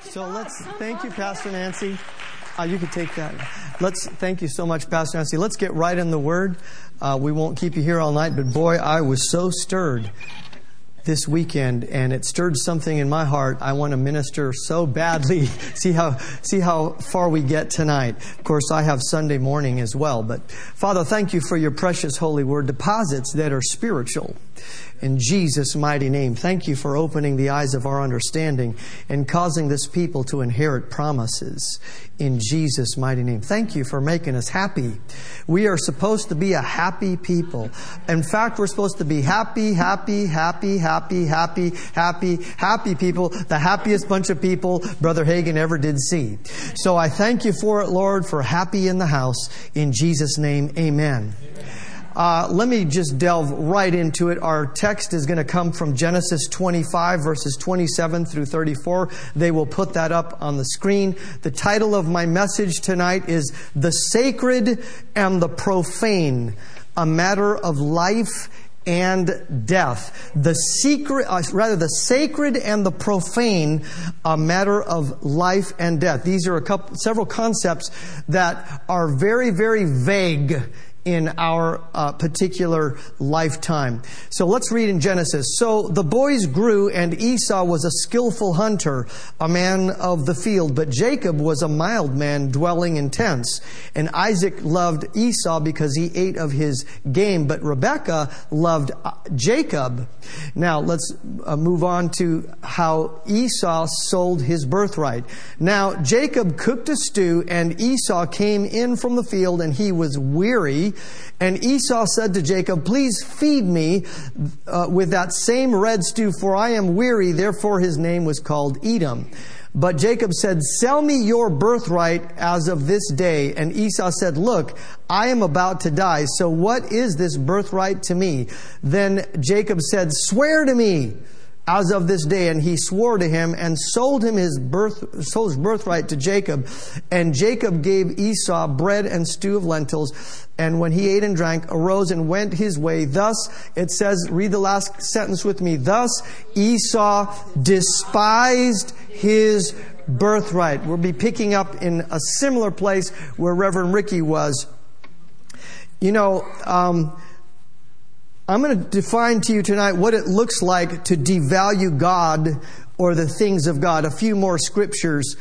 So let's thank you, Pastor Nancy. Uh, you can take that. Let's thank you so much, Pastor Nancy. Let's get right in the Word. Uh, we won't keep you here all night, but boy, I was so stirred this weekend, and it stirred something in my heart. I want to minister so badly. see how see how far we get tonight. Of course, I have Sunday morning as well. But Father, thank you for your precious holy word deposits that are spiritual in Jesus' mighty name. Thank you for opening the eyes of our understanding and causing this people to inherit promises in Jesus' mighty name. Thank you for making us happy. We are supposed to be a happy people. In fact, we're supposed to be happy, happy, happy, happy, happy, happy, happy people, the happiest bunch of people Brother Hagin ever did see. So I thank you for it, Lord, for happy in the house. In Jesus' name, amen. amen. Uh, let me just delve right into it. Our text is going to come from Genesis 25, verses 27 through 34. They will put that up on the screen. The title of my message tonight is The Sacred and the Profane, a matter of life and death. The secret, uh, rather, the sacred and the profane, a matter of life and death. These are a couple, several concepts that are very, very vague in our uh, particular lifetime. So let's read in Genesis. So the boys grew, and Esau was a skillful hunter, a man of the field, but Jacob was a mild man dwelling in tents. And Isaac loved Esau because he ate of his game, but Rebekah loved uh, Jacob. Now let's uh, move on to how Esau sold his birthright. Now Jacob cooked a stew, and Esau came in from the field, and he was weary and Esau said to Jacob, Please feed me uh, with that same red stew, for I am weary. Therefore his name was called Edom. But Jacob said, Sell me your birthright as of this day. And Esau said, Look, I am about to die. So what is this birthright to me? Then Jacob said, Swear to me as of this day. And he swore to him and sold him his birth, sold his birthright to Jacob. And Jacob gave Esau bread and stew of lentils. And when he ate and drank, arose and went his way. Thus, it says, read the last sentence with me. Thus, Esau despised his birthright. We'll be picking up in a similar place where Reverend Ricky was. You know, um, I'm going to define to you tonight what it looks like to devalue God or the things of God. A few more scriptures.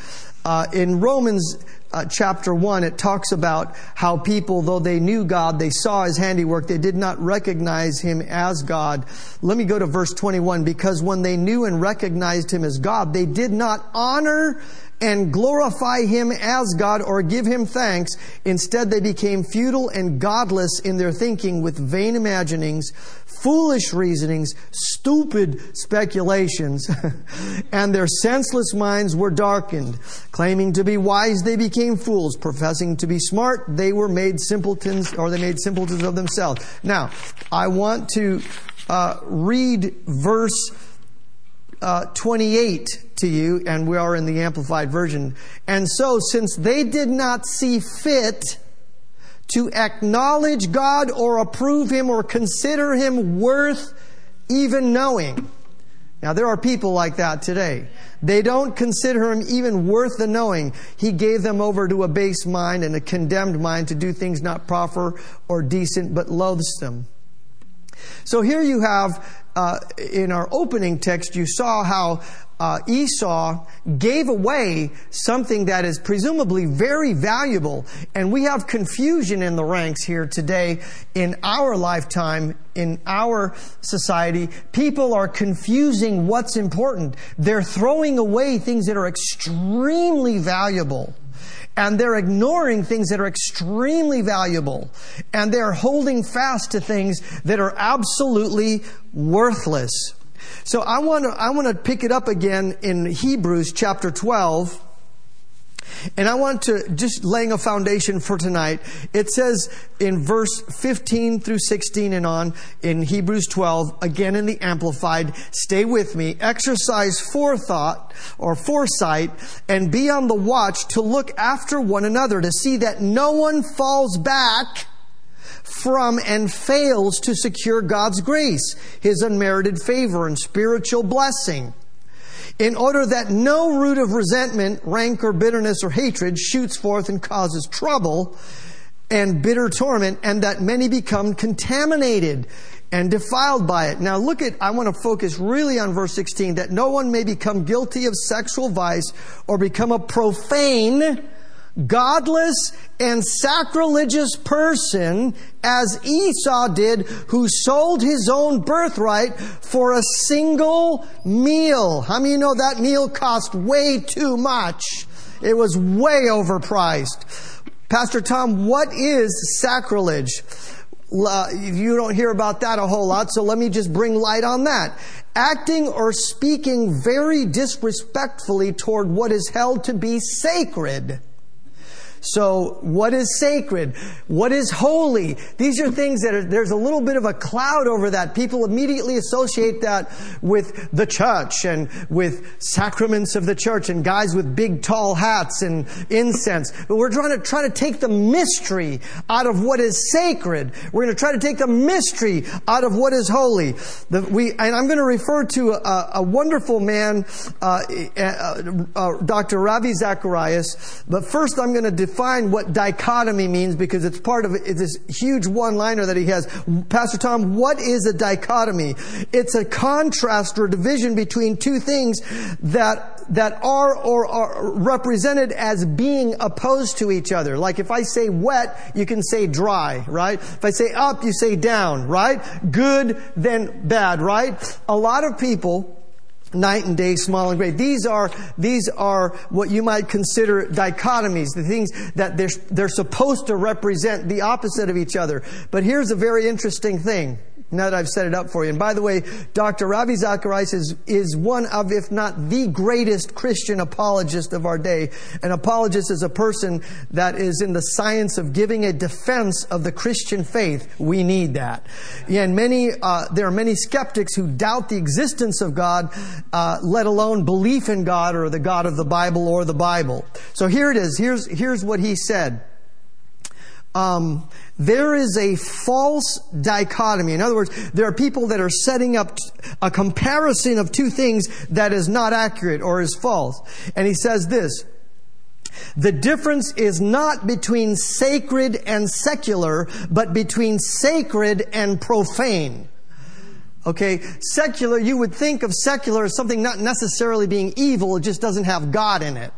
Uh, in Romans uh, chapter 1, it talks about how people, though they knew God, they saw his handiwork, they did not recognize him as God. Let me go to verse 21. Because when they knew and recognized him as God, they did not honor and glorify him as God or give him thanks. Instead, they became futile and godless in their thinking with vain imaginings, foolish reasonings, stupid speculations, and their senseless minds were darkened. Claiming to be wise, they became fools. Professing to be smart, they were made simpletons, or they made simpletons of themselves. Now, I want to uh, read verse uh, 28 to you, and we are in the Amplified Version. And so, since they did not see fit to acknowledge God or approve Him or consider Him worth even knowing. Now, there are people like that today. They don't consider Him even worth the knowing. He gave them over to a base mind and a condemned mind to do things not proper or decent, but loathsome. So here you have, uh, in our opening text, you saw how uh, Esau gave away something that is presumably very valuable. And we have confusion in the ranks here today in our lifetime, in our society. People are confusing what's important. They're throwing away things that are extremely valuable and they're ignoring things that are extremely valuable and they're holding fast to things that are absolutely worthless. So I want to, I want to pick it up again in Hebrews chapter 12. And I want to just laying a foundation for tonight. It says in verse 15 through 16 and on in Hebrews 12, again in the Amplified, stay with me, exercise forethought or foresight and be on the watch to look after one another to see that no one falls back from and fails to secure God's grace, His unmerited favor and spiritual blessing. In order that no root of resentment, rancor, bitterness, or hatred shoots forth and causes trouble and bitter torment, and that many become contaminated and defiled by it. Now look at, I want to focus really on verse 16, that no one may become guilty of sexual vice or become a profane, godless, and sacrilegious person as Esau did, who sold his own birthright for a single meal. How many you know that meal cost way too much? It was way overpriced. Pastor Tom, what is sacrilege? you don't hear about that a whole lot, so let me just bring light on that. Acting or speaking very disrespectfully toward what is held to be sacred so, what is sacred? What is holy? These are things that are, there's a little bit of a cloud over that. People immediately associate that with the church and with sacraments of the church and guys with big tall hats and incense. But we're trying to try to take the mystery out of what is sacred. We're going to try to take the mystery out of what is holy. The, we, and I'm going to refer to a, a wonderful man, uh, uh, uh, Dr. Ravi Zacharias. But first, I'm going to define what dichotomy means because it's part of this huge one-liner that he has. Pastor Tom, what is a dichotomy? It's a contrast or division between two things that that are or are represented as being opposed to each other. Like if I say wet, you can say dry, right? If I say up, you say down, right? Good, then bad, right? A lot of people night and day, small and great. These are, these are what you might consider dichotomies, the things that they're, they're supposed to represent the opposite of each other. But here's a very interesting thing now that I've set it up for you. And by the way, Dr. Ravi Zacharias is, is one of, if not the greatest Christian apologist of our day. An apologist is a person that is in the science of giving a defense of the Christian faith. We need that. And many, uh, there are many skeptics who doubt the existence of God, uh, let alone belief in God or the God of the Bible or the Bible. So here it is. Here's, here's what he said. Um, there is a false dichotomy. In other words, there are people that are setting up a comparison of two things that is not accurate or is false. And he says this, the difference is not between sacred and secular, but between sacred and profane. Okay, secular, you would think of secular as something not necessarily being evil, it just doesn't have God in it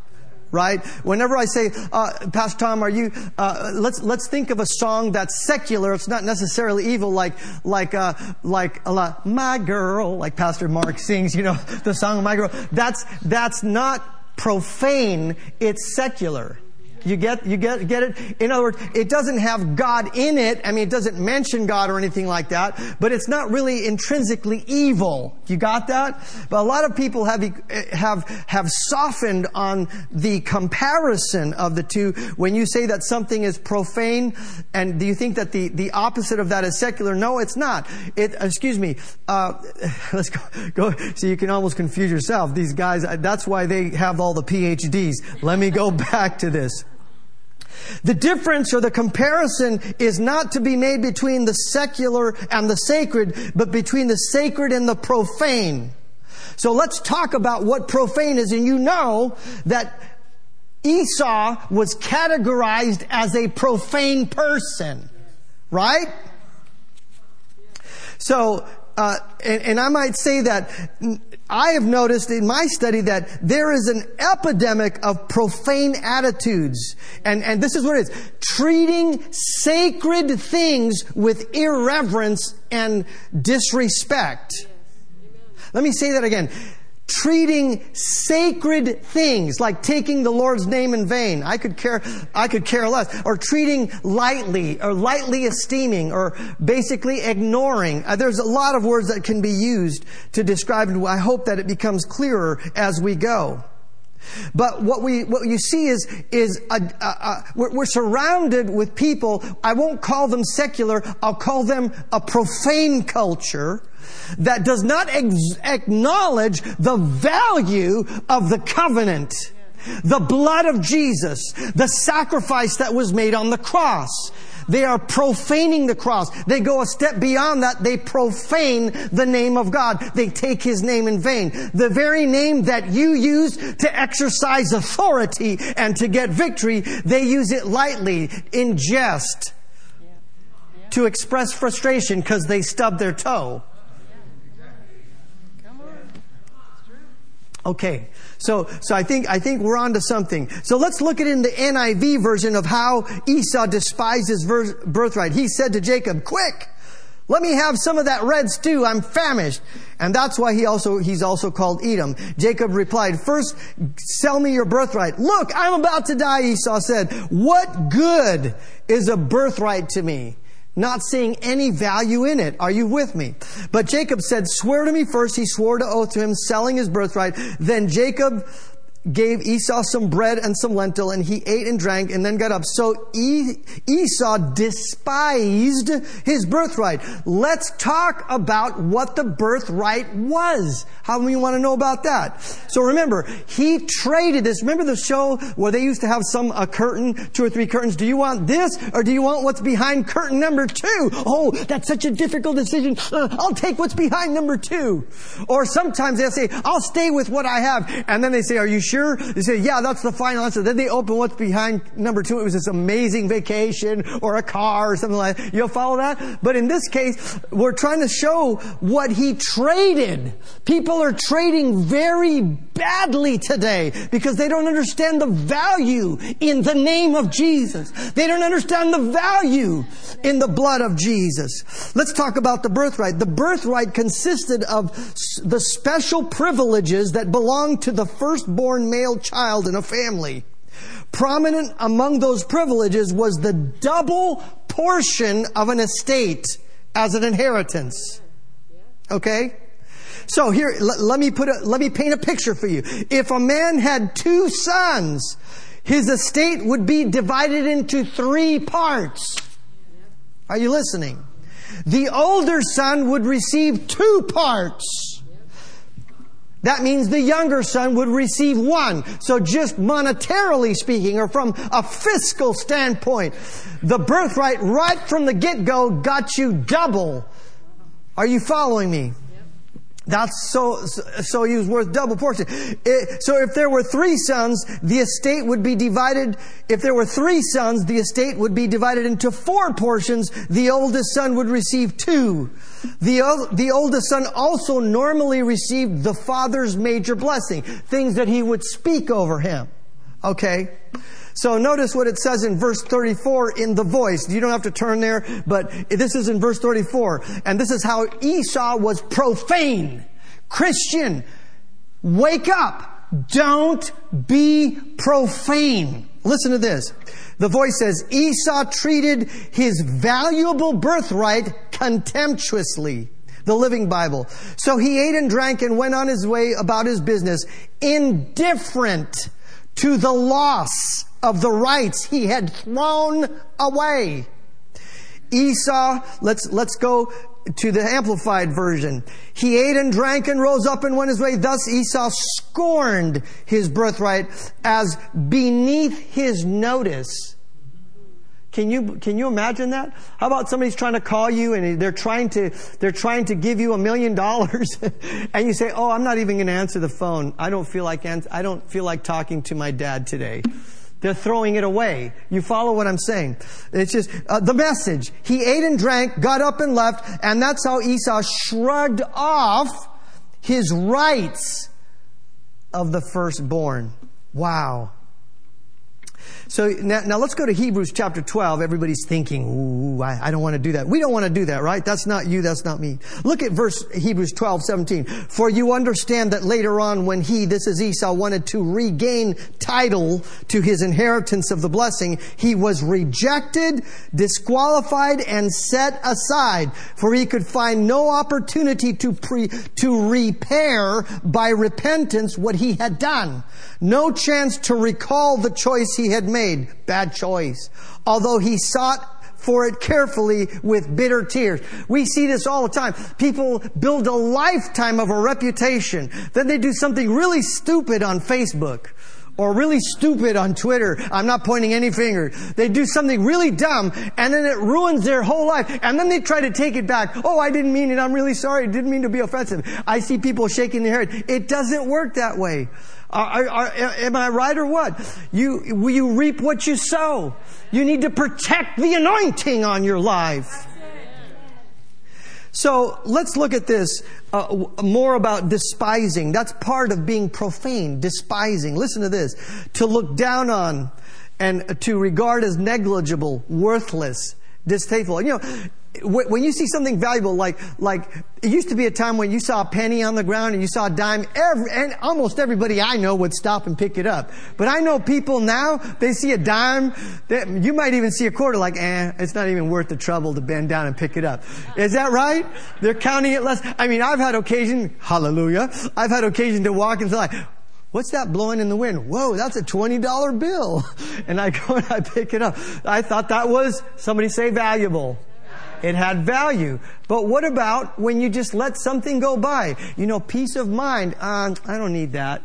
right? Whenever I say, uh, Pastor Tom, are you? Uh, let's let's think of a song that's secular. It's not necessarily evil, like like uh, like a lot, my girl, like Pastor Mark sings. You know, the song "My Girl." That's that's not profane. It's secular. You get, you get, get it? In other words, it doesn't have God in it. I mean, it doesn't mention God or anything like that, but it's not really intrinsically evil. You got that? But a lot of people have, have, have softened on the comparison of the two. When you say that something is profane, and do you think that the, the opposite of that is secular? No, it's not. It, excuse me, uh, let's go, go, so you can almost confuse yourself. These guys, that's why they have all the PhDs. Let me go back to this. The difference or the comparison is not to be made between the secular and the sacred, but between the sacred and the profane. So let's talk about what profane is. And you know that Esau was categorized as a profane person, right? So, uh, and, and I might say that I have noticed in my study that there is an epidemic of profane attitudes. And, and this is what it is. Treating sacred things with irreverence and disrespect. Let me say that again treating sacred things like taking the Lord's name in vain. I could care, I could care less. Or treating lightly or lightly esteeming or basically ignoring. Uh, there's a lot of words that can be used to describe it. I hope that it becomes clearer as we go. But what we what you see is is a, a, a, we're, we're, surrounded with people. I won't call them secular. I'll call them a profane culture that does not ex- acknowledge the value of the covenant. The blood of Jesus, the sacrifice that was made on the cross, They are profaning the cross. They go a step beyond that. They profane the name of God. They take His name in vain. The very name that you use to exercise authority and to get victory, they use it lightly in jest to express frustration because they stubbed their toe. Okay, so so I think I think we're on to something. So let's look at in the NIV version of how Esau despised his birthright. He said to Jacob, "Quick, let me have some of that red stew. I'm famished." And that's why he also he's also called Edom. Jacob replied, "First, sell me your birthright." Look, I'm about to die. Esau said, "What good is a birthright to me?" Not seeing any value in it. Are you with me? But Jacob said, swear to me first. He swore to oath to him, selling his birthright. Then Jacob gave Esau some bread and some lentil, and he ate and drank and then got up. So Esau despised his birthright. Let's talk about what the birthright was. How many want to know about that? So remember, he traded this. Remember the show where they used to have some a curtain, two or three curtains. Do you want this or do you want what's behind curtain number two? Oh, that's such a difficult decision. Uh, I'll take what's behind number two. Or sometimes they'll say, I'll stay with what I have. And then they say, are you sure? They say, yeah, that's the final answer. Then they open what's behind number two. It was this amazing vacation or a car or something like that. You'll follow that? But in this case, we're trying to show what he traded. People are trading very badly today because they don't understand the value in the name of Jesus. They don't understand the value in the blood of Jesus. Let's talk about the birthright. The birthright consisted of the special privileges that belonged to the firstborn male child in a family. Prominent among those privileges was the double portion of an estate as an inheritance. Okay? So here, let, let, me put a, let me paint a picture for you. If a man had two sons, his estate would be divided into three parts. Are you listening? The older son would receive two parts. That means the younger son would receive one. So just monetarily speaking, or from a fiscal standpoint, the birthright right from the get-go got you double. Are you following me? That's so, so he was worth double portion. It, so if there were three sons, the estate would be divided, if there were three sons, the estate would be divided into four portions. The oldest son would receive two. The, the oldest son also normally received the father's major blessing, things that he would speak over him. Okay? So notice what it says in verse 34 in the voice. You don't have to turn there, but this is in verse 34. And this is how Esau was profane. Christian, wake up. Don't be profane. Listen to this. The voice says, Esau treated his valuable birthright contemptuously. The Living Bible. So he ate and drank and went on his way about his business, indifferent to the loss of the rights he had thrown away. Esau, let's, let's go to the amplified version. He ate and drank and rose up and went his way. Thus Esau scorned his birthright as beneath his notice. Can you, can you imagine that? How about somebody's trying to call you and they're trying to, they're trying to give you a million dollars and you say, Oh, I'm not even going to answer the phone. I don't feel like, I don't feel like talking to my dad today. They're throwing it away. You follow what I'm saying? It's just uh, the message. He ate and drank, got up and left, and that's how Esau shrugged off his rights of the firstborn. Wow. So now, now, let's go to Hebrews chapter 12. Everybody's thinking, ooh, I, I don't want to do that. We don't want to do that, right? That's not you, that's not me. Look at verse Hebrews 12, 17. For you understand that later on when he, this is Esau, wanted to regain title to his inheritance of the blessing, he was rejected, disqualified, and set aside. For he could find no opportunity to pre, to repair by repentance what he had done. No chance to recall the choice he had made. Bad choice. Although he sought for it carefully with bitter tears. We see this all the time. People build a lifetime of a reputation. Then they do something really stupid on Facebook or really stupid on Twitter. I'm not pointing any finger. They do something really dumb and then it ruins their whole life. And then they try to take it back. Oh, I didn't mean it. I'm really sorry. I didn't mean to be offensive. I see people shaking their head. It doesn't work that way. Are, are, am I right or what? You, you reap what you sow. You need to protect the anointing on your life. So let's look at this uh, more about despising. That's part of being profane, despising. Listen to this. To look down on and to regard as negligible, worthless, distasteful. You know, when you see something valuable, like, like, it used to be a time when you saw a penny on the ground and you saw a dime, every, and almost everybody I know would stop and pick it up. But I know people now, they see a dime, they, you might even see a quarter like, eh, it's not even worth the trouble to bend down and pick it up. Is that right? They're counting it less. I mean, I've had occasion, hallelujah, I've had occasion to walk and say, like, What's that blowing in the wind? Whoa, that's a $20 bill. And I go and I pick it up. I thought that was, somebody say valuable. It had value. But what about when you just let something go by? You know, peace of mind. Uh, I don't need that.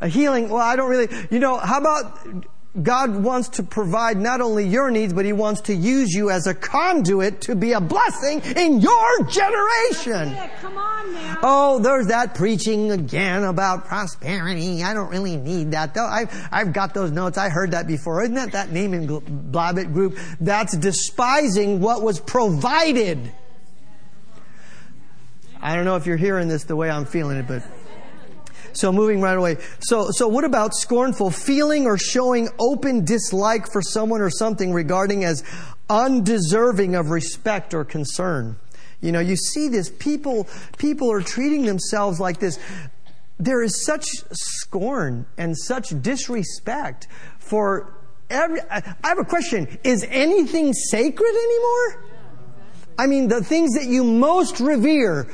A healing. Well, I don't really. You know, how about God wants to provide not only your needs, but He wants to use you as a conduit to be a blessing in your generation. Come on now. Oh, there's that preaching again about prosperity. I don't really need that though. I've, I've got those notes. I heard that before. Isn't that that name in Blabbit group? That's despising what was provided. I don't know if you're hearing this the way I'm feeling it, but so moving right away. So, so what about scornful? Feeling or showing open dislike for someone or something regarding as undeserving of respect or concern. You know, you see this. People, people are treating themselves like this. There is such scorn and such disrespect for every. I have a question. Is anything sacred anymore? I mean, the things that you most revere,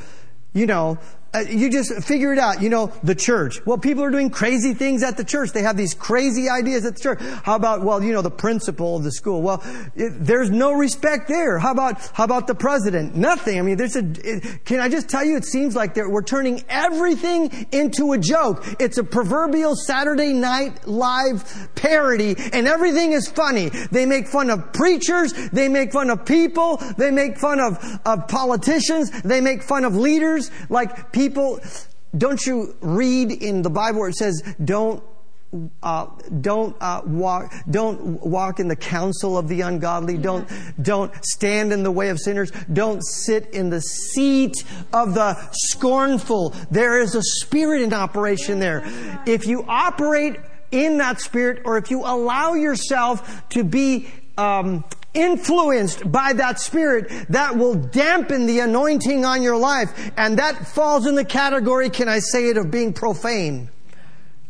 you know, uh, you just figure it out. You know, the church. Well, people are doing crazy things at the church. They have these crazy ideas at the church. How about, well, you know, the principal of the school? Well, it, there's no respect there. How about, how about the president? Nothing. I mean, there's a, it, can I just tell you, it seems like we're turning everything into a joke. It's a proverbial Saturday night live parody and everything is funny. They make fun of preachers. They make fun of people. They make fun of, of politicians. They make fun of leaders. Like, people, don't you read in the Bible where it says, don't uh, don't uh, walk don't walk in the counsel of the ungodly. Don't don't stand in the way of sinners. Don't sit in the seat of the scornful. There is a spirit in operation there. If you operate in that spirit or if you allow yourself to be um, influenced by that spirit, that will dampen the anointing on your life. And that falls in the category, can I say it, of being profane.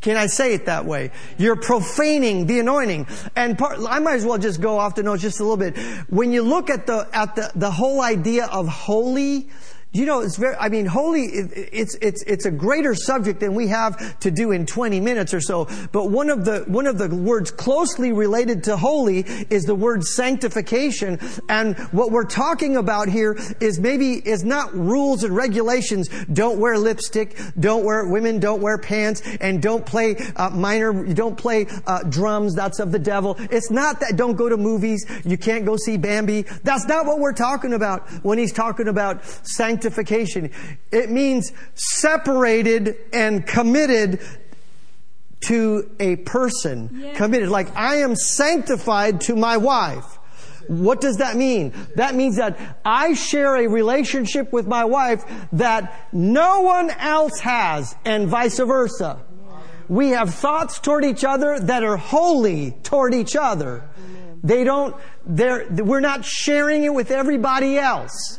Can I say it that way? You're profaning the anointing. And part, I might as well just go off the notes just a little bit. When you look at the, at the, the whole idea of holy, you know, it's very, I mean, holy, it's, it's, it's a greater subject than we have to do in 20 minutes or so. But one of the, one of the words closely related to holy is the word sanctification. And what we're talking about here is maybe, is not rules and regulations. Don't wear lipstick, don't wear, women don't wear pants, and don't play uh, minor, you don't play uh, drums, that's of the devil. It's not that, don't go to movies, you can't go see Bambi. That's not what we're talking about when he's talking about sanctification sanctification. It means separated and committed to a person. Committed. Like, I am sanctified to my wife. What does that mean? That means that I share a relationship with my wife that no one else has, and vice versa. We have thoughts toward each other that are holy toward each other. They don't, they're, we're not sharing it with everybody else.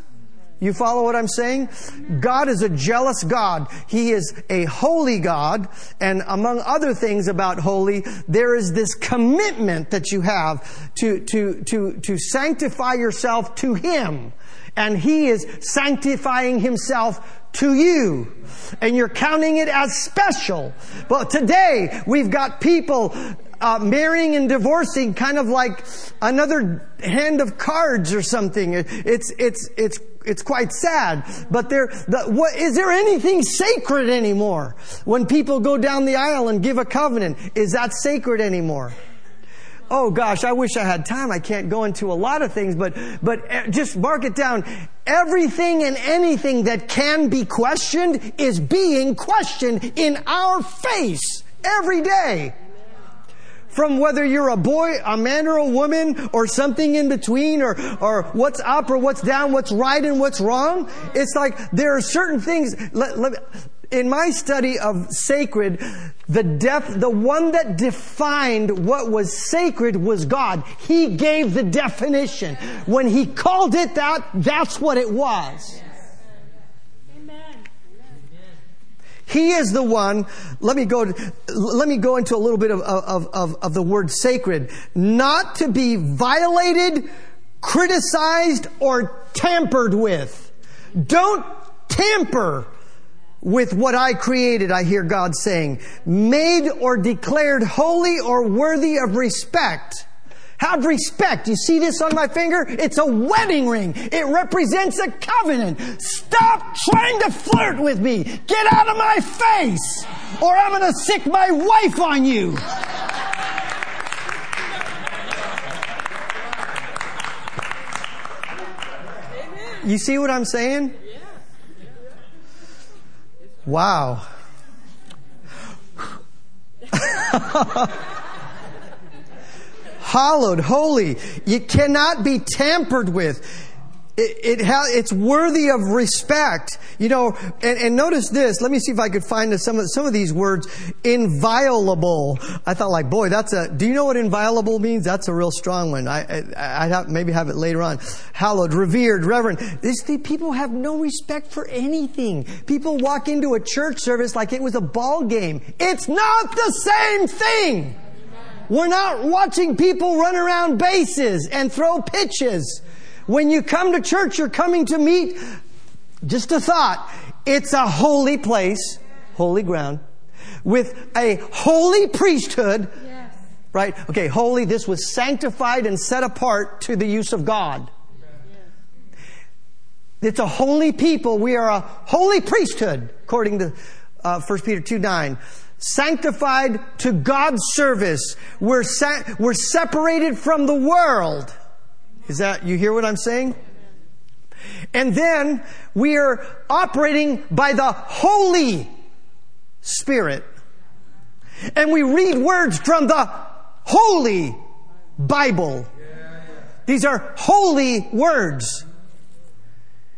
You follow what I'm saying? God is a jealous God. He is a holy God. And among other things about holy, there is this commitment that you have to, to, to, to sanctify yourself to Him. And He is sanctifying Himself to you. And you're counting it as special. But today, we've got people uh, marrying and divorcing kind of like another hand of cards or something. It's, it's, it's it's quite sad. But there, the, what, is there anything sacred anymore? When people go down the aisle and give a covenant, is that sacred anymore? Oh gosh, I wish I had time. I can't go into a lot of things, but, but eh, just mark it down. Everything and anything that can be questioned is being questioned in our face every day from whether you're a boy, a man or a woman, or something in between, or, or what's up or what's down, what's right and what's wrong. It's like there are certain things. Let, let, in my study of sacred, the def, the one that defined what was sacred was God. He gave the definition. When He called it that, that's what it was. He is the one. Let me go. Let me go into a little bit of, of, of, of the word sacred. Not to be violated, criticized, or tampered with. Don't tamper with what I created, I hear God saying. Made or declared holy or worthy of respect. Have respect. You see this on my finger? It's a wedding ring. It represents a covenant. Stop trying to flirt with me. Get out of my face or I'm going to sick my wife on you. You see what I'm saying? Wow. hallowed, holy. You cannot be tampered with. It, it ha- it's worthy of respect. You know, and, and, notice this. Let me see if I could find some of, some of these words. Inviolable. I thought like, boy, that's a, do you know what inviolable means? That's a real strong one. I, I, would have, maybe have it later on. Hallowed, revered, reverend. This, the, people have no respect for anything. People walk into a church service like it was a ball game. It's not the same thing. We're not watching people run around bases and throw pitches. When you come to church, you're coming to meet, just a thought, it's a holy place, holy ground, with a holy priesthood. Yes. Right? Okay, holy, this was sanctified and set apart to the use of God. It's a holy people. We are a holy priesthood, according to uh, 1 Peter 2 9 sanctified to God's service. We're, sa- we're separated from the world. Is that, you hear what I'm saying? And then we are operating by the Holy Spirit. And we read words from the Holy Bible. These are holy words.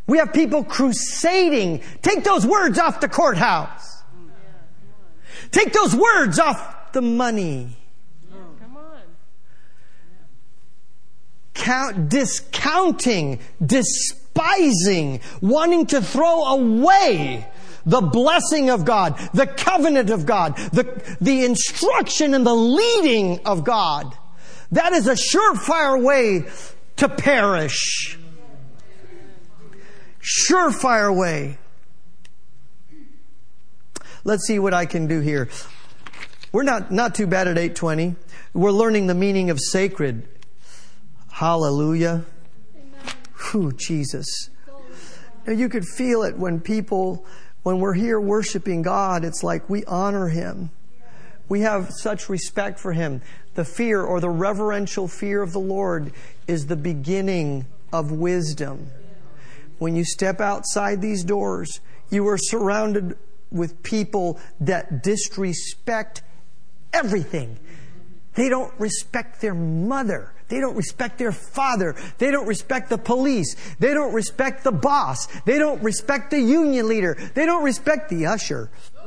We have people crusading. Take those words off the courthouse. Take those words off the money. Count, discounting, despising, wanting to throw away the blessing of God, the covenant of God, the, the instruction and the leading of God. That is a surefire way to perish. Surefire way. Let's see what I can do here. We're not, not too bad at 820. We're learning the meaning of sacred. Hallelujah. Whew, Jesus. Now you could feel it when people, when we're here worshiping God, it's like we honor Him. We have such respect for Him. The fear or the reverential fear of the Lord is the beginning of wisdom. When you step outside these doors, you are surrounded with people that disrespect everything. They don't respect their mother. They don't respect their father. They don't respect the police. They don't respect the boss. They don't respect the union leader. They don't respect the usher.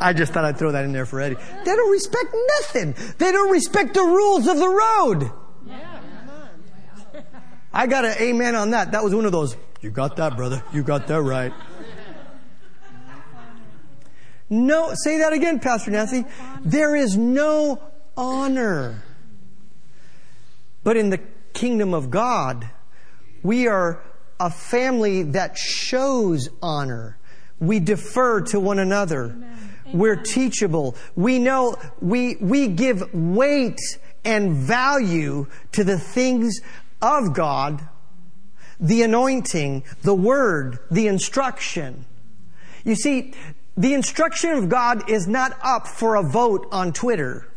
I just thought I'd throw that in there for Eddie. They don't respect nothing. They don't respect the rules of the road. I got an amen on that. That was one of those. You got that, brother. You got that right. No, say that again, Pastor Nancy. There is no honor. But in the kingdom of God, we are a family that shows honor. We defer to one another. We're teachable. We know we, we give weight and value to the things of God the anointing, the word, the instruction. You see, the instruction of God is not up for a vote on Twitter.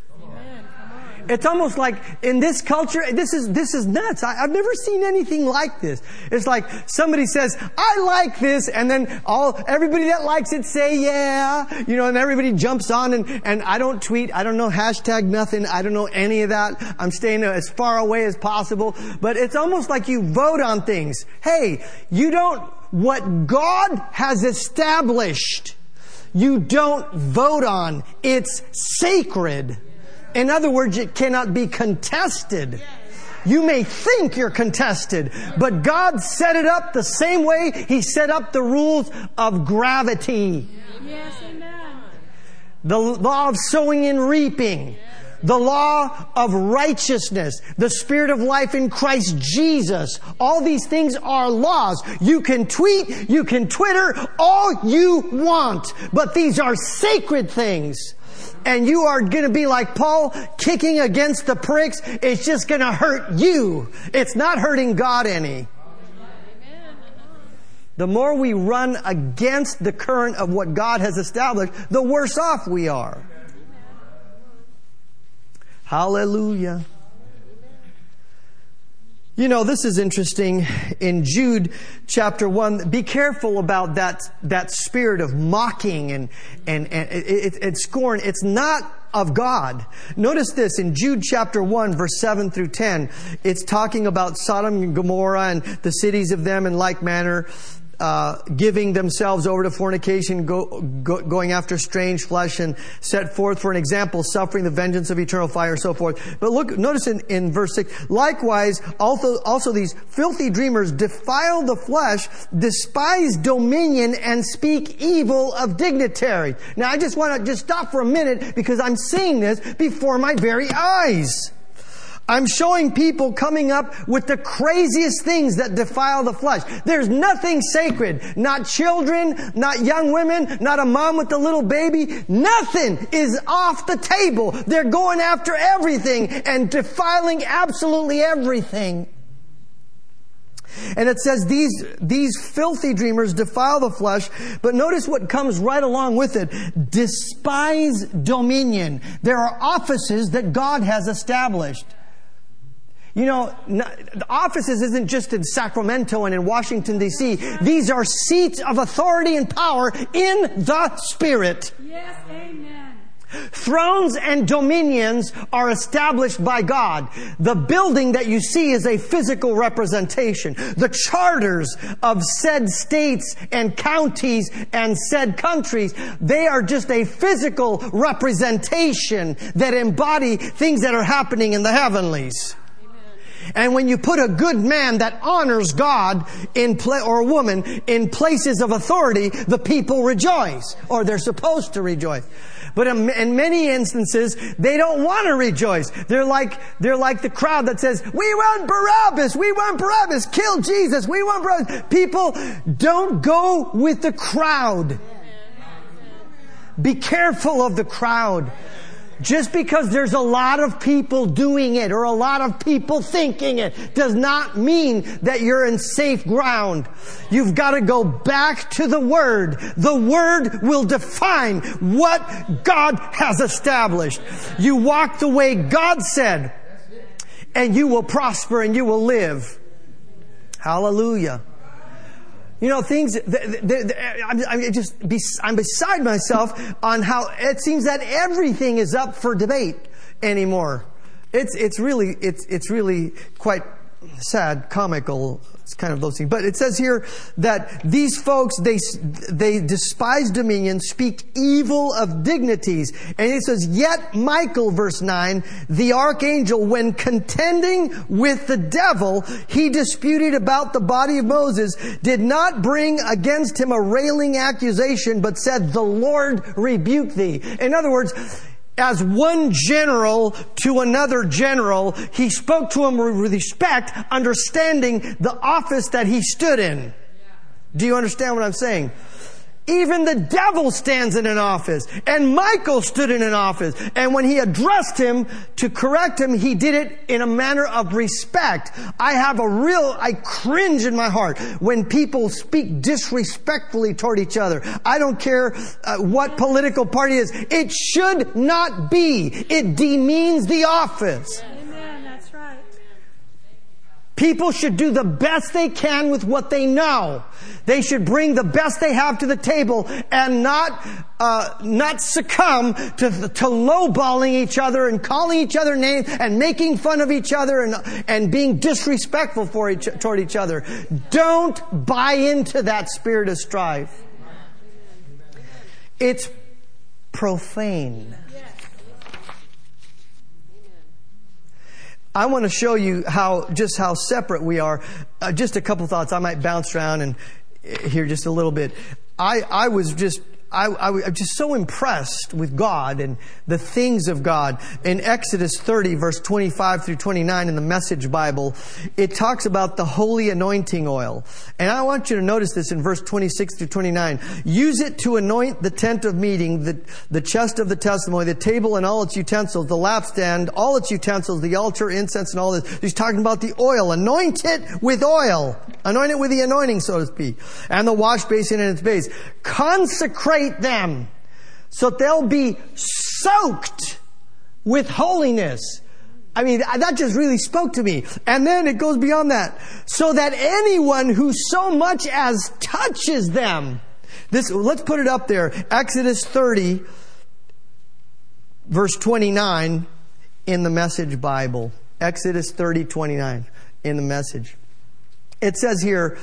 It's almost like in this culture, this is, this is nuts. I, have never seen anything like this. It's like somebody says, I like this, and then all, everybody that likes it say yeah, you know, and everybody jumps on and, and I don't tweet, I don't know hashtag nothing, I don't know any of that. I'm staying as far away as possible, but it's almost like you vote on things. Hey, you don't, what God has established, you don't vote on. It's sacred. In other words, it cannot be contested. You may think you're contested, but God set it up the same way He set up the rules of gravity. Yes, amen. The law of sowing and reaping. The law of righteousness, the spirit of life in Christ Jesus. All these things are laws. You can tweet, you can Twitter, all you want, but these are sacred things and you are going to be like Paul kicking against the pricks, it's just going to hurt you. It's not hurting God any. The more we run against the current of what God has established, the worse off we are. Hallelujah. You know, this is interesting in Jude chapter 1. Be careful about that, that spirit of mocking and, and, and, it, scorn. It's not of God. Notice this in Jude chapter 1 verse 7 through 10. It's talking about Sodom and Gomorrah and the cities of them in like manner uh, giving themselves over to fornication, go, go, going after strange flesh, and set forth for an example, suffering the vengeance of eternal fire, so forth. But look, notice in, in verse six. Likewise, also also these filthy dreamers defile the flesh, despise dominion, and speak evil of dignitary. Now, I just want to just stop for a minute because I'm seeing this before my very eyes. I'm showing people coming up with the craziest things that defile the flesh. There's nothing sacred. Not children, not young women, not a mom with a little baby. Nothing is off the table. They're going after everything and defiling absolutely everything. And it says these, these filthy dreamers defile the flesh, but notice what comes right along with it. Despise dominion. There are offices that God has established. You know, the offices isn't just in Sacramento and in Washington DC. These are seats of authority and power in the Spirit. Yes, amen. Thrones and dominions are established by God. The building that you see is a physical representation. The charters of said states and counties and said countries, they are just a physical representation that embody things that are happening in the heavenlies. And when you put a good man that honors God in play, or woman in places of authority, the people rejoice, or they're supposed to rejoice. But in many instances, they don't want to rejoice. They're like, they're like the crowd that says, we want Barabbas, we want Barabbas, kill Jesus, we want Barabbas. People don't go with the crowd. Be careful of the crowd. Just because there's a lot of people doing it or a lot of people thinking it does not mean that you're in safe ground. You've got to go back to the Word. The Word will define what God has established. You walk the way God said and you will prosper and you will live. Hallelujah. You know, things, I'm, just, I'm beside myself on how it seems that everything is up for debate anymore. It's, it's really, it's, it's really quite sad, comical it's kind of those things. But it says here that these folks, they, they despise dominion, speak evil of dignities. And it says, yet Michael, verse 9, the archangel, when contending with the devil, he disputed about the body of Moses, did not bring against him a railing accusation, but said, the Lord rebuke thee. In other words, as one general to another general, he spoke to him with respect, understanding the office that he stood in. Do you understand what I'm saying? Even the devil stands in an office. And Michael stood in an office. And when he addressed him to correct him, he did it in a manner of respect. I have a real, I cringe in my heart when people speak disrespectfully toward each other. I don't care uh, what political party it is. It should not be. It demeans the office. People should do the best they can with what they know. They should bring the best they have to the table and not uh, not succumb to to lowballing each other and calling each other names and making fun of each other and and being disrespectful for each, toward each other. Don't buy into that spirit of strife. It's profane. I want to show you how, just how separate we are. Uh, just a couple thoughts. I might bounce around and uh, here just a little bit. I, I was just I, I'm just so impressed with God and the things of God. In Exodus 30, verse 25 through 29 in the Message Bible, it talks about the holy anointing oil. And I want you to notice this in verse 26 through 29. Use it to anoint the tent of meeting, the, the chest of the testimony, the table and all its utensils, the lampstand, all its utensils, the altar, incense, and all this. He's talking about the oil. Anoint it with oil. Anoint it with the anointing, so to speak. And the wash basin and its base. Consecrate them so they'll be soaked with holiness. I mean, that just really spoke to me. And then it goes beyond that. So that anyone who so much as touches them, this, let's put it up there. Exodus 30, verse 29 in the message Bible. Exodus 30, 29 in the message. It says here,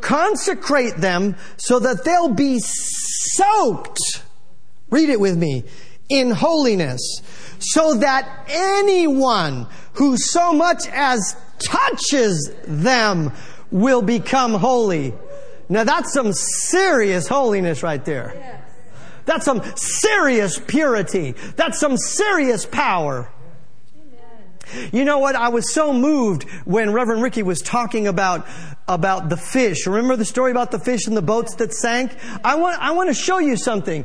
consecrate them so that they'll be soaked. Read it with me. In holiness. So that anyone who so much as touches them will become holy. Now that's some serious holiness right there. That's some serious purity. That's some serious power. You know what? I was so moved when Reverend Ricky was talking about, about the fish. Remember the story about the fish and the boats that sank? I want, I want to show you something.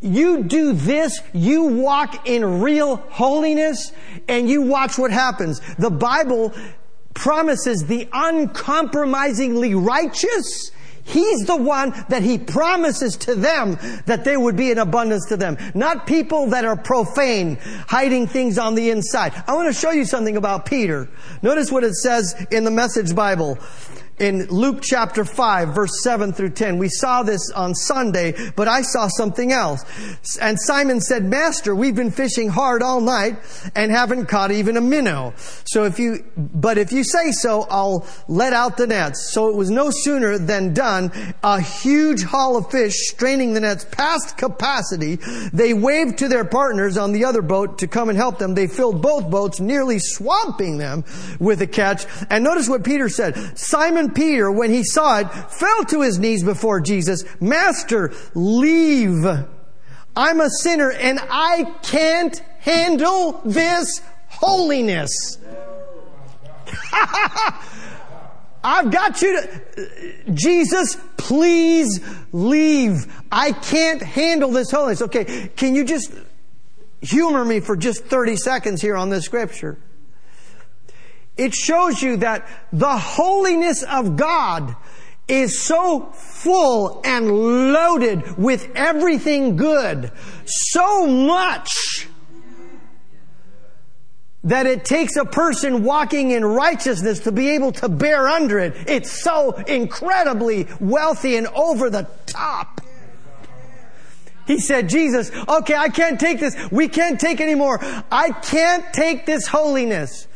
You do this, you walk in real holiness, and you watch what happens. The Bible promises the uncompromisingly righteous He's the one that he promises to them that there would be an abundance to them. Not people that are profane, hiding things on the inside. I want to show you something about Peter. Notice what it says in the Message Bible in Luke chapter 5 verse 7 through 10. We saw this on Sunday, but I saw something else. And Simon said, Master, we've been fishing hard all night and haven't caught even a minnow. So if you, but if you say so, I'll let out the nets. So it was no sooner than done. A huge haul of fish straining the nets past capacity. They waved to their partners on the other boat to come and help them. They filled both boats, nearly swamping them with a catch. And notice what Peter said. Simon Peter, when he saw it, fell to his knees before Jesus. Master, leave. I'm a sinner and I can't handle this holiness. I've got you to, Jesus, please leave. I can't handle this holiness. Okay, can you just humor me for just 30 seconds here on this scripture? It shows you that the holiness of God is so full and loaded with everything good, so much that it takes a person walking in righteousness to be able to bear under it. It's so incredibly wealthy and over the top. He said, Jesus, okay, I can't take this. We can't take anymore. I can't take this holiness.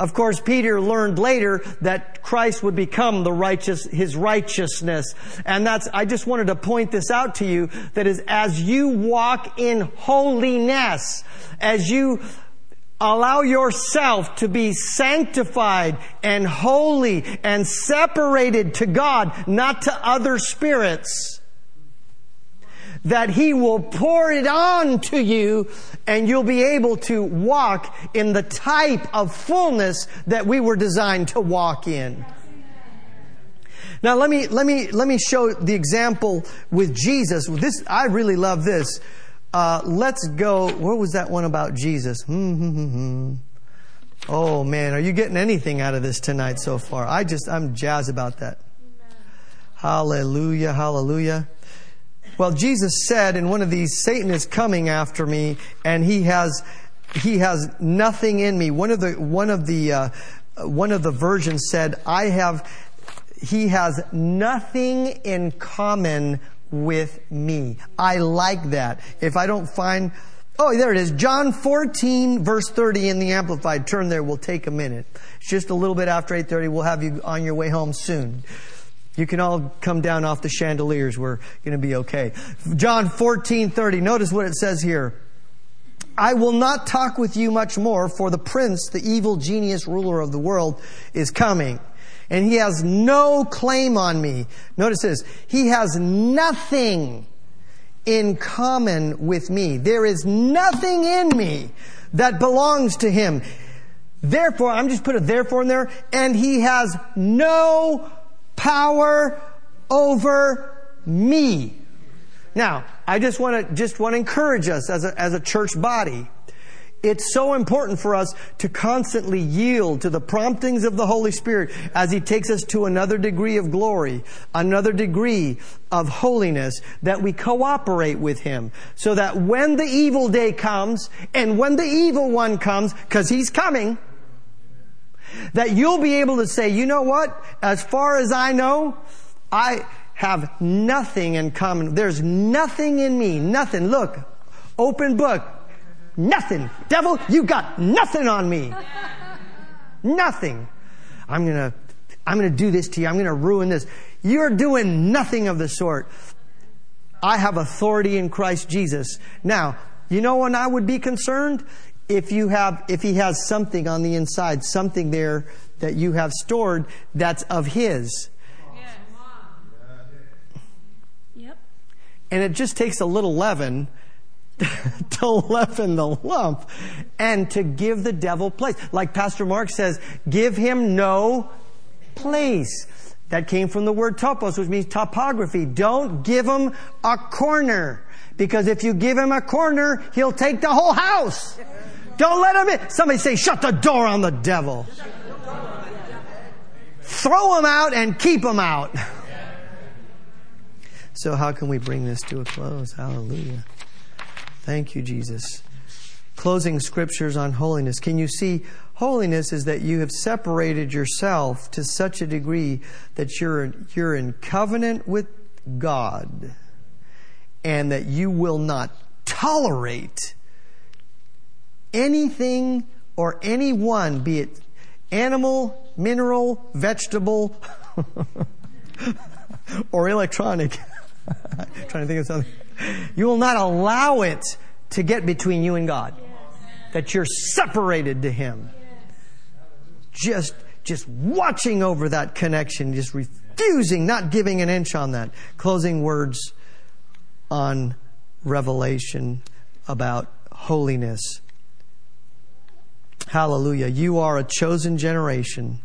Of course, Peter learned later that Christ would become the righteous, his righteousness. And that's, I just wanted to point this out to you, that is, as you walk in holiness, as you allow yourself to be sanctified and holy and separated to God, not to other spirits, that He will pour it on to you and you'll be able to walk in the type of fullness that we were designed to walk in. Now let me let me let me show the example with Jesus. This I really love this. Uh, let's go. What was that one about Jesus? Hmm, hmm, hmm, oh man, are you getting anything out of this tonight so far? I just I'm jazzed about that. Hallelujah, hallelujah. Well, Jesus said in one of these, Satan is coming after me, and he has he has nothing in me. One of the one of the uh, one of the versions said, "I have." He has nothing in common with me. I like that. If I don't find, oh, there it is. John 14 verse 30 in the Amplified. Turn there. We'll take a minute. It's just a little bit after 8.30. We'll have you on your way home soon. You can all come down off the chandeliers. We're going to be okay. John 14:30. Notice what it says here. I will not talk with you much more, for the prince, the evil genius ruler of the world, is coming and he has no claim on me. Notice this. He has nothing in common with me. There is nothing in me that belongs to him. Therefore, I'm just put a therefore in there, and he has no power over me. Now, I just want to just want to encourage us as a, as a church body it's so important for us to constantly yield to the promptings of the Holy Spirit as He takes us to another degree of glory, another degree of holiness, that we cooperate with Him. So that when the evil day comes, and when the evil one comes, because He's coming, that you'll be able to say, you know what? As far as I know, I have nothing in common. There's nothing in me. Nothing. Look, open book. Nothing. Devil, you got nothing on me. Nothing. I'm gonna, I'm gonna do this to you. I'm gonna ruin this. You're doing nothing of the sort. I have authority in Christ Jesus. Now, you know when I would be concerned? If you have, if he has something on the inside, something there that you have stored that's of his. Yep. And it just takes a little leaven to leaven the lump and to give the devil place. Like Pastor Mark says, give him no place. That came from the word topos, which means topography. Don't give him a corner. Because if you give him a corner, he'll take the whole house. Don't let him in. Somebody say, shut the door on the devil. Throw him out and keep him out. So how can we bring this to a close? Hallelujah. Thank you, Jesus. Closing scriptures on holiness. Can you see? Holiness is that you have separated yourself to such a degree that you're, you're in covenant with God and that you will not tolerate anything or anyone, be it animal, mineral, vegetable, or electronic. trying to think of something you will not allow it to get between you and God. That you're separated to Him. Just, just watching over that connection, just refusing, not giving an inch on that. Closing words on revelation about holiness. Hallelujah. You are a chosen generation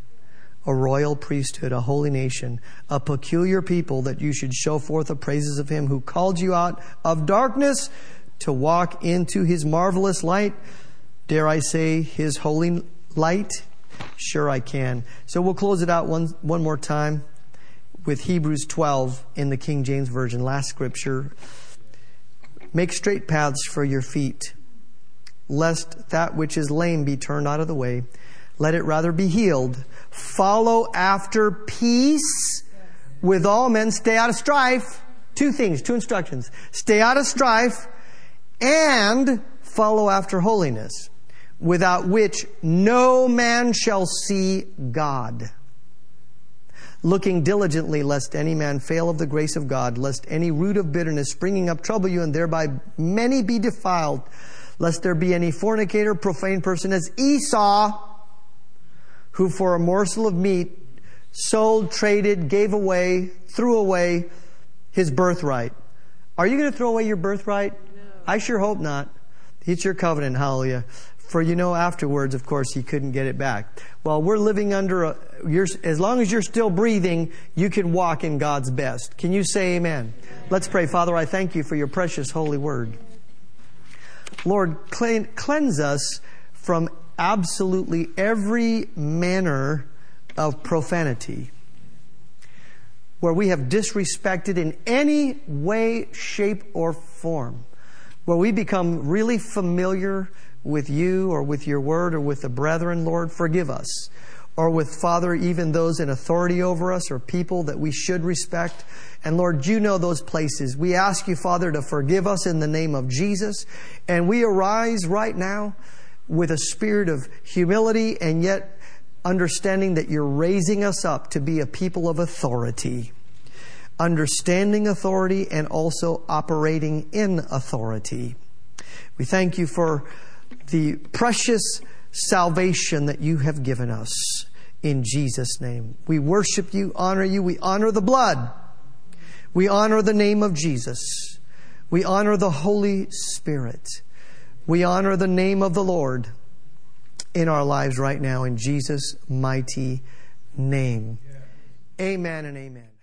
a royal priesthood, a holy nation, a peculiar people that you should show forth the praises of him who called you out of darkness to walk into his marvelous light. Dare I say his holy light? Sure I can. So we'll close it out one, one more time with Hebrews 12 in the King James Version, last scripture. Make straight paths for your feet, lest that which is lame be turned out of the way. Let it rather be healed follow after peace with all men, stay out of strife. Two things, two instructions. Stay out of strife and follow after holiness, without which no man shall see God. Looking diligently, lest any man fail of the grace of God, lest any root of bitterness springing up trouble you, and thereby many be defiled, lest there be any fornicator, profane person as Esau who for a morsel of meat sold, traded, gave away, threw away his birthright. Are you going to throw away your birthright? No. I sure hope not. It's your covenant, hallelujah. For you know, afterwards, of course, he couldn't get it back. Well, we're living under a, you're, as long as you're still breathing, you can walk in God's best. Can you say amen? Let's pray. Father, I thank you for your precious holy word. Lord, cleanse us from absolutely every manner of profanity where we have disrespected in any way, shape, or form, where we become really familiar with you or with your word or with the brethren, Lord, forgive us. Or with, Father, even those in authority over us or people that we should respect. And Lord, you know those places. We ask you, Father, to forgive us in the name of Jesus. And we arise right now with a spirit of humility and yet understanding that you're raising us up to be a people of authority, understanding authority and also operating in authority. We thank you for the precious salvation that you have given us in Jesus' name. We worship you, honor you, we honor the blood. We honor the name of Jesus. We honor the Holy Spirit. We honor the name of the Lord in our lives right now in Jesus' mighty name. Amen and amen.